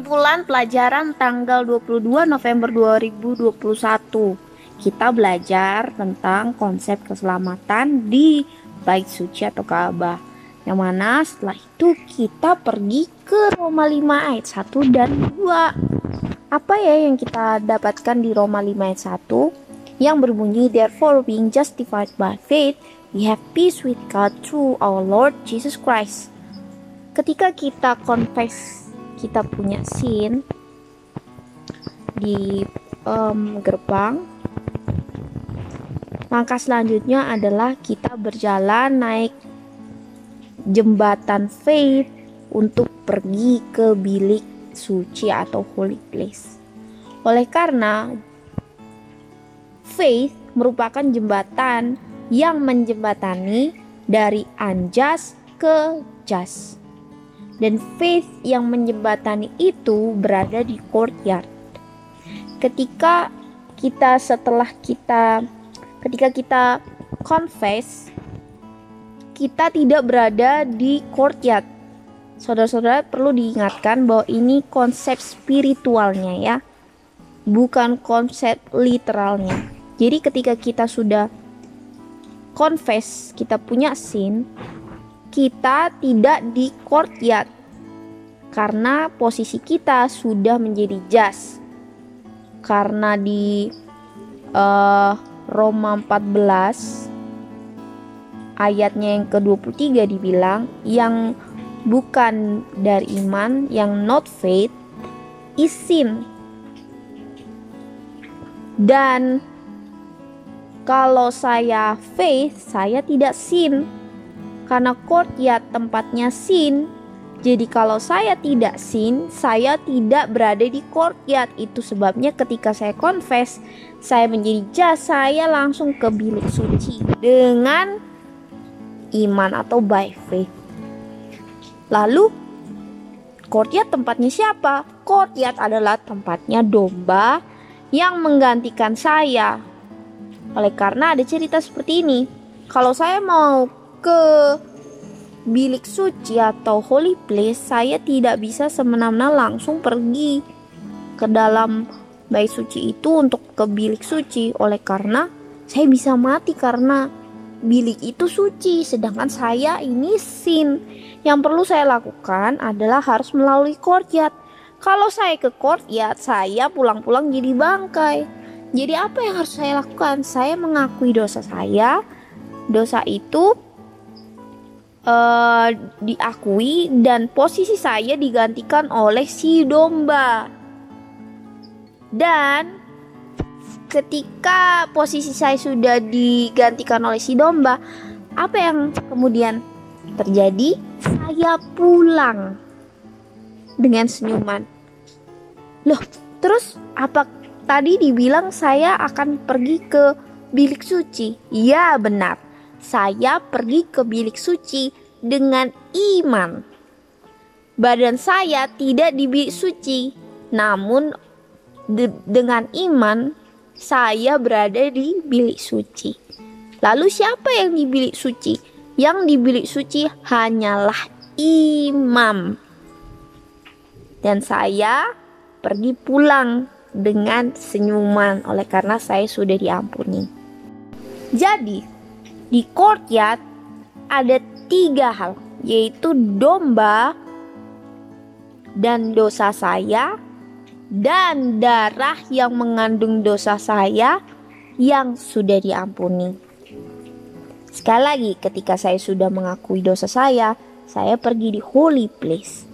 Kumpulan pelajaran tanggal 22 November 2021. Kita belajar tentang konsep keselamatan di bait suci atau Ka'bah. Yang mana setelah itu kita pergi ke Roma 5 ayat 1 dan 2. Apa ya yang kita dapatkan di Roma 5 ayat 1? Yang berbunyi, Therefore being justified by faith, we have peace with God through our Lord Jesus Christ. Ketika kita confess kita punya sin di um, gerbang langkah selanjutnya adalah kita berjalan naik jembatan faith untuk pergi ke bilik suci atau holy place. Oleh karena faith merupakan jembatan yang menjembatani dari anjas ke jas dan faith yang menjembatani itu berada di courtyard. Ketika kita setelah kita ketika kita confess kita tidak berada di courtyard. Saudara-saudara perlu diingatkan bahwa ini konsep spiritualnya ya. Bukan konsep literalnya. Jadi ketika kita sudah confess, kita punya sin, kita tidak di courtyard karena posisi kita sudah menjadi jas. Karena di uh, Roma 14 ayatnya yang ke-23 dibilang yang bukan dari iman yang not faith is sin. Dan kalau saya faith saya tidak sin karena courtyard tempatnya sin. Jadi kalau saya tidak sin, saya tidak berada di courtyard. Itu sebabnya ketika saya confess, saya menjadi jas, saya langsung ke bilik suci dengan iman atau by faith. Lalu courtyard tempatnya siapa? Courtyard adalah tempatnya domba yang menggantikan saya. Oleh karena ada cerita seperti ini. Kalau saya mau ke bilik suci atau holy place, saya tidak bisa semena-mena langsung pergi ke dalam bait suci itu untuk ke bilik suci. Oleh karena saya bisa mati karena bilik itu suci, sedangkan saya ini sin. Yang perlu saya lakukan adalah harus melalui courtyard. Kalau saya ke courtyard, saya pulang-pulang jadi bangkai. Jadi apa yang harus saya lakukan? Saya mengakui dosa saya. Dosa itu uh, diakui dan posisi saya digantikan oleh si domba. Dan ketika posisi saya sudah digantikan oleh si domba, apa yang kemudian terjadi? Saya pulang dengan senyuman. Loh, terus apa tadi dibilang saya akan pergi ke bilik suci? Iya, benar saya pergi ke bilik suci dengan iman. Badan saya tidak di bilik suci, namun de dengan iman saya berada di bilik suci. Lalu siapa yang di bilik suci? Yang di bilik suci hanyalah imam. Dan saya pergi pulang dengan senyuman oleh karena saya sudah diampuni. Jadi, di courtyard ada tiga hal, yaitu domba dan dosa saya, dan darah yang mengandung dosa saya yang sudah diampuni. Sekali lagi, ketika saya sudah mengakui dosa saya, saya pergi di holy place.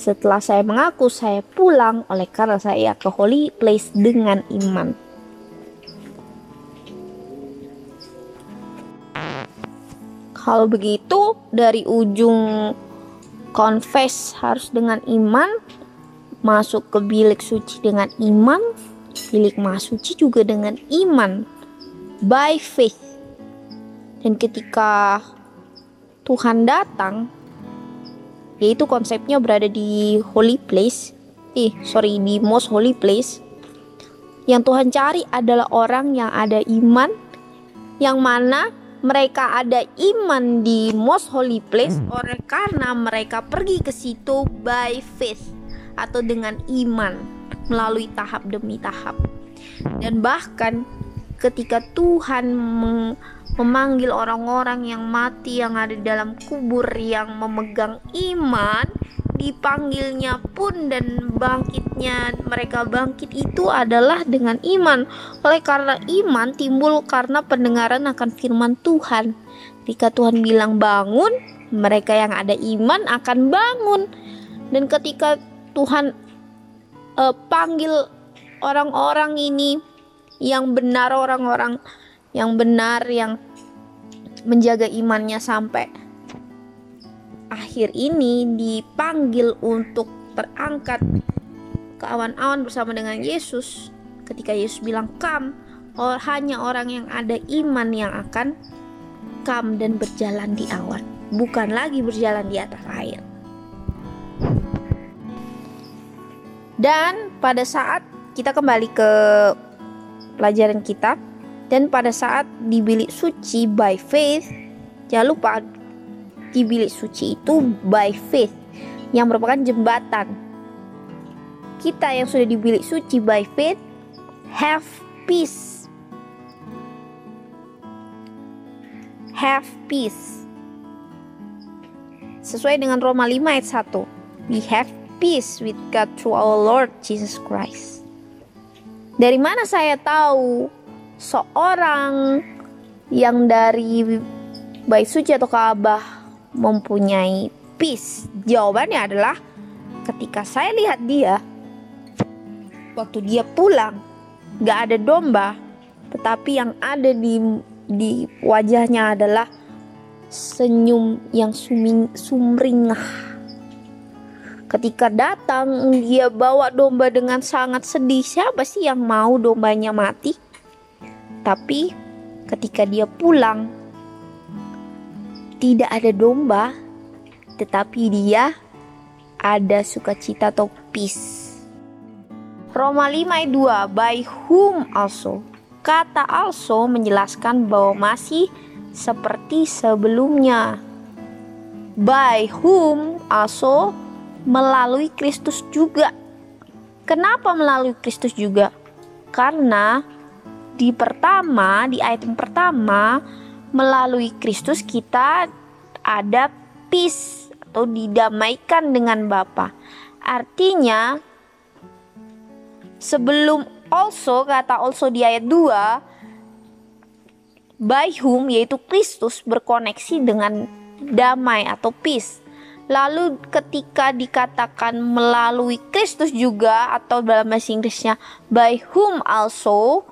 Setelah saya mengaku, saya pulang oleh karena saya ke holy place dengan iman. Kalau begitu dari ujung confess harus dengan iman, masuk ke bilik suci dengan iman, bilik suci juga dengan iman by faith. Dan ketika Tuhan datang, yaitu konsepnya berada di holy place, eh sorry di most holy place. Yang Tuhan cari adalah orang yang ada iman, yang mana mereka ada iman di most holy place oleh karena mereka pergi ke situ by faith atau dengan iman melalui tahap demi tahap. Dan bahkan ketika Tuhan memanggil orang-orang yang mati yang ada di dalam kubur yang memegang iman, dipanggilnya pun dan bangkitnya mereka bangkit itu adalah dengan iman. Oleh karena iman timbul karena pendengaran akan firman Tuhan. Ketika Tuhan bilang bangun, mereka yang ada iman akan bangun. Dan ketika Tuhan uh, panggil orang-orang ini yang benar orang-orang yang benar yang menjaga imannya sampai akhir ini dipanggil untuk terangkat ke awan-awan bersama dengan Yesus. Ketika Yesus bilang kam or hanya orang yang ada iman yang akan kam dan berjalan di awan. Bukan lagi berjalan di atas air. Dan pada saat kita kembali ke pelajaran kita dan pada saat di bilik suci by faith jangan lupa di bilik suci itu by faith yang merupakan jembatan. Kita yang sudah di bilik suci by faith have peace. Have peace. Sesuai dengan Roma 5 ayat 1. We have peace with God through our Lord Jesus Christ. Dari mana saya tahu seorang yang dari baik suci atau Ka'bah mempunyai peace? Jawabannya adalah ketika saya lihat dia waktu dia pulang gak ada domba tetapi yang ada di di wajahnya adalah senyum yang suming, sumringah. Ketika datang dia bawa domba dengan sangat sedih. Siapa sih yang mau dombanya mati? Tapi ketika dia pulang tidak ada domba, tetapi dia ada sukacita atau peace. Roma 5 ayat 2 By whom also Kata also menjelaskan bahwa masih seperti sebelumnya By whom also melalui Kristus juga Kenapa melalui Kristus juga? Karena di pertama, di ayat yang pertama melalui Kristus kita ada peace atau didamaikan dengan Bapa. Artinya sebelum also kata also di ayat 2 by whom yaitu Kristus berkoneksi dengan damai atau peace. Lalu ketika dikatakan melalui Kristus juga atau dalam bahasa Inggrisnya by whom also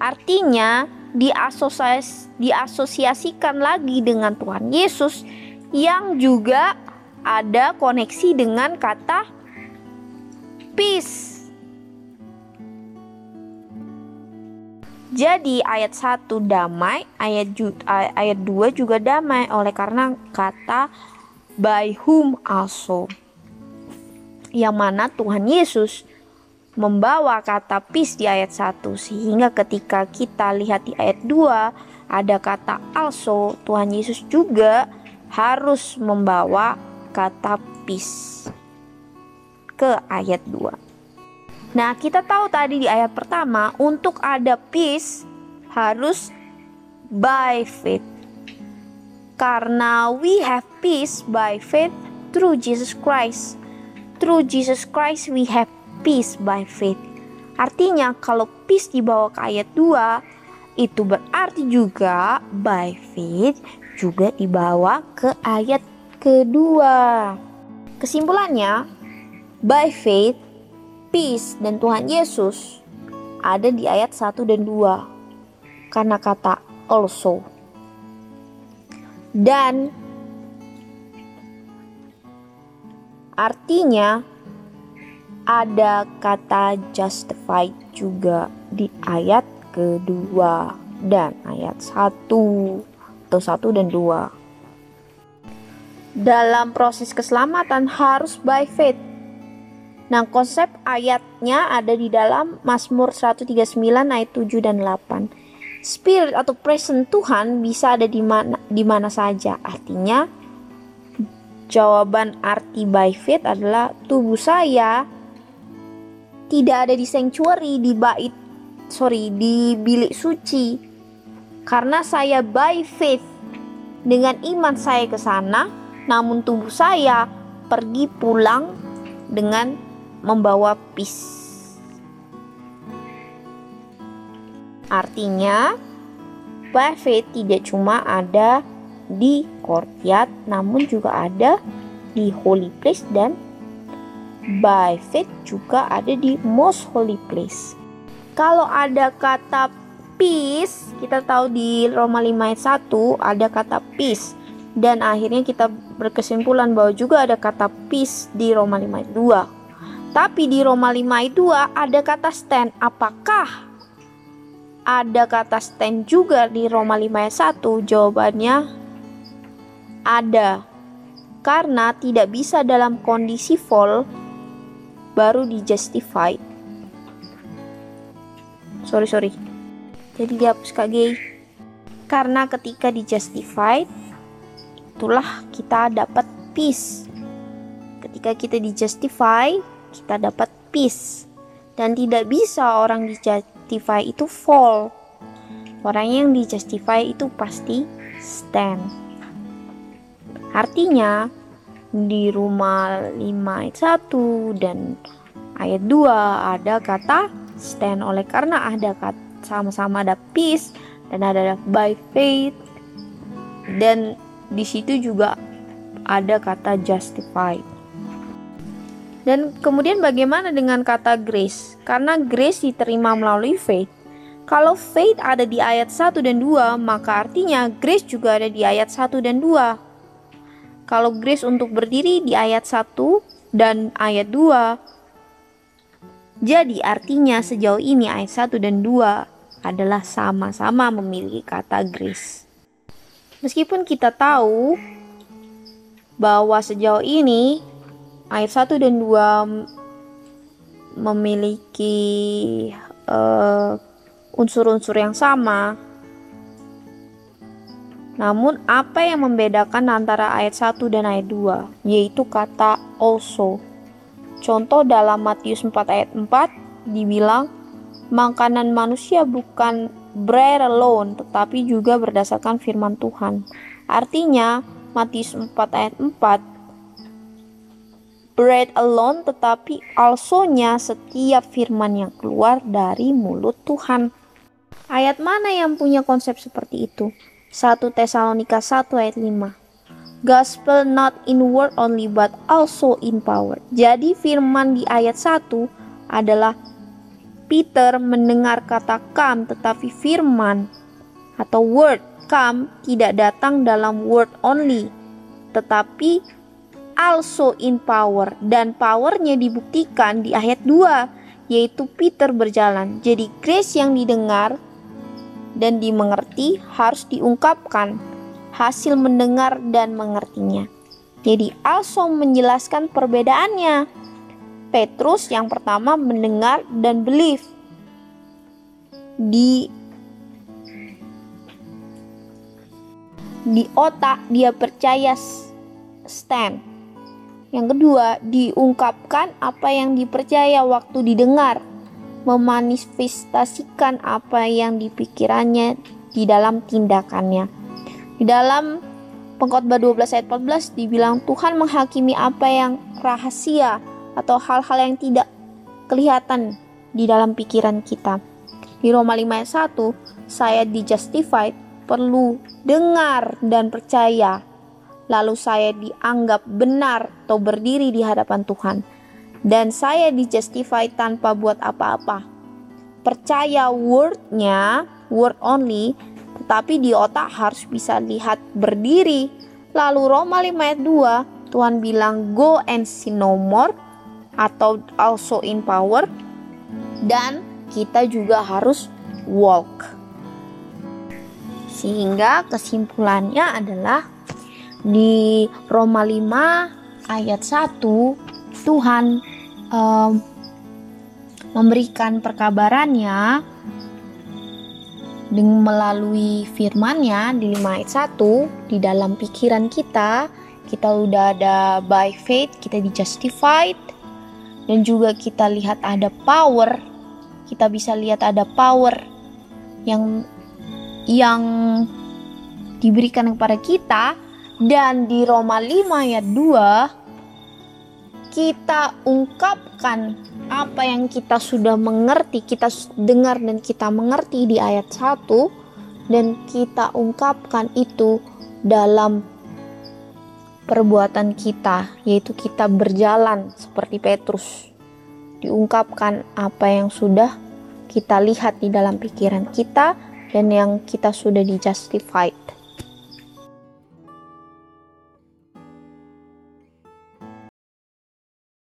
Artinya diasosias, diasosiasikan lagi dengan Tuhan Yesus yang juga ada koneksi dengan kata peace. Jadi ayat 1 damai, ayat ayat 2 juga damai oleh karena kata by whom also. Yang mana Tuhan Yesus membawa kata peace di ayat 1 sehingga ketika kita lihat di ayat 2 ada kata also Tuhan Yesus juga harus membawa kata peace ke ayat 2. Nah, kita tahu tadi di ayat pertama untuk ada peace harus by faith. Karena we have peace by faith through Jesus Christ. Through Jesus Christ we have peace by faith. Artinya kalau peace dibawa ke ayat 2 itu berarti juga by faith juga dibawa ke ayat kedua. Kesimpulannya, by faith, peace dan Tuhan Yesus ada di ayat 1 dan 2 karena kata also. Dan artinya ada kata justified juga di ayat kedua dan ayat satu atau satu dan dua. Dalam proses keselamatan harus by faith. Nah, konsep ayatnya ada di dalam Mazmur 139 ayat 7 dan 8. Spirit atau present Tuhan bisa ada di mana di mana saja. Artinya jawaban arti by faith adalah tubuh saya tidak ada di sanctuary di bait sorry di bilik suci. Karena saya by faith dengan iman saya ke sana namun tubuh saya pergi pulang dengan membawa peace artinya by faith tidak cuma ada di courtyard namun juga ada di holy place dan by faith juga ada di most holy place. Kalau ada kata peace, kita tahu di Roma 5 ayat 1 ada kata peace dan akhirnya kita berkesimpulan bahwa juga ada kata peace di Roma 5 ayat 2. Tapi di Roma 5 ayat 2 ada kata stand. Apakah ada kata stand juga di Roma 5 ayat 1? Jawabannya ada. Karena tidak bisa dalam kondisi full baru di justify. Sorry sorry. Jadi dihapus KG karena ketika di justify itulah kita dapat peace. Ketika kita di justify kita dapat peace. Dan tidak bisa orang di justify itu fall. Orang yang di justify itu pasti stand. Artinya di rumah 5 ayat 1 dan ayat 2 ada kata stand oleh karena ada kata sama-sama ada peace dan ada by faith dan di situ juga ada kata justified. Dan kemudian bagaimana dengan kata grace? Karena grace diterima melalui faith. Kalau faith ada di ayat 1 dan 2, maka artinya grace juga ada di ayat 1 dan 2. Kalau grace untuk berdiri di ayat 1 dan ayat 2. Jadi artinya sejauh ini ayat 1 dan 2 adalah sama-sama memiliki kata grace. Meskipun kita tahu bahwa sejauh ini ayat 1 dan 2 memiliki uh, unsur-unsur yang sama, namun apa yang membedakan antara ayat 1 dan ayat 2? Yaitu kata also. Contoh dalam Matius 4 ayat 4 dibilang makanan manusia bukan bread alone tetapi juga berdasarkan firman Tuhan. Artinya Matius 4 ayat 4 bread alone tetapi also-nya setiap firman yang keluar dari mulut Tuhan. Ayat mana yang punya konsep seperti itu? 1 Tesalonika 1 ayat 5 Gospel not in word only but also in power. Jadi firman di ayat 1 adalah Peter mendengar kata come tetapi firman atau word come tidak datang dalam word only tetapi also in power dan powernya dibuktikan di ayat 2 yaitu Peter berjalan. Jadi grace yang didengar dan dimengerti harus diungkapkan hasil mendengar dan mengertinya. Jadi also menjelaskan perbedaannya. Petrus yang pertama mendengar dan believe. Di di otak dia percaya stand. Yang kedua, diungkapkan apa yang dipercaya waktu didengar memanifestasikan apa yang dipikirannya di dalam tindakannya. Di dalam Pengkhotbah 12 ayat 14 dibilang Tuhan menghakimi apa yang rahasia atau hal-hal yang tidak kelihatan di dalam pikiran kita. Di Roma 5 ayat 1, saya di justified perlu dengar dan percaya. Lalu saya dianggap benar atau berdiri di hadapan Tuhan dan saya di justify tanpa buat apa-apa. Percaya wordnya, word only, tetapi di otak harus bisa lihat berdiri. Lalu Roma 5 ayat 2, Tuhan bilang go and sin no more atau also in power dan kita juga harus walk. Sehingga kesimpulannya adalah di Roma 5 ayat 1 Tuhan um, memberikan perkabarannya dengan melalui firmannya di 5 ayat 1 di dalam pikiran kita kita udah ada by faith, kita di justified dan juga kita lihat ada power. Kita bisa lihat ada power yang yang diberikan kepada kita dan di Roma 5 ayat 2 kita ungkapkan apa yang kita sudah mengerti, kita dengar dan kita mengerti di ayat 1 dan kita ungkapkan itu dalam perbuatan kita, yaitu kita berjalan seperti Petrus. Diungkapkan apa yang sudah kita lihat di dalam pikiran kita dan yang kita sudah di justified.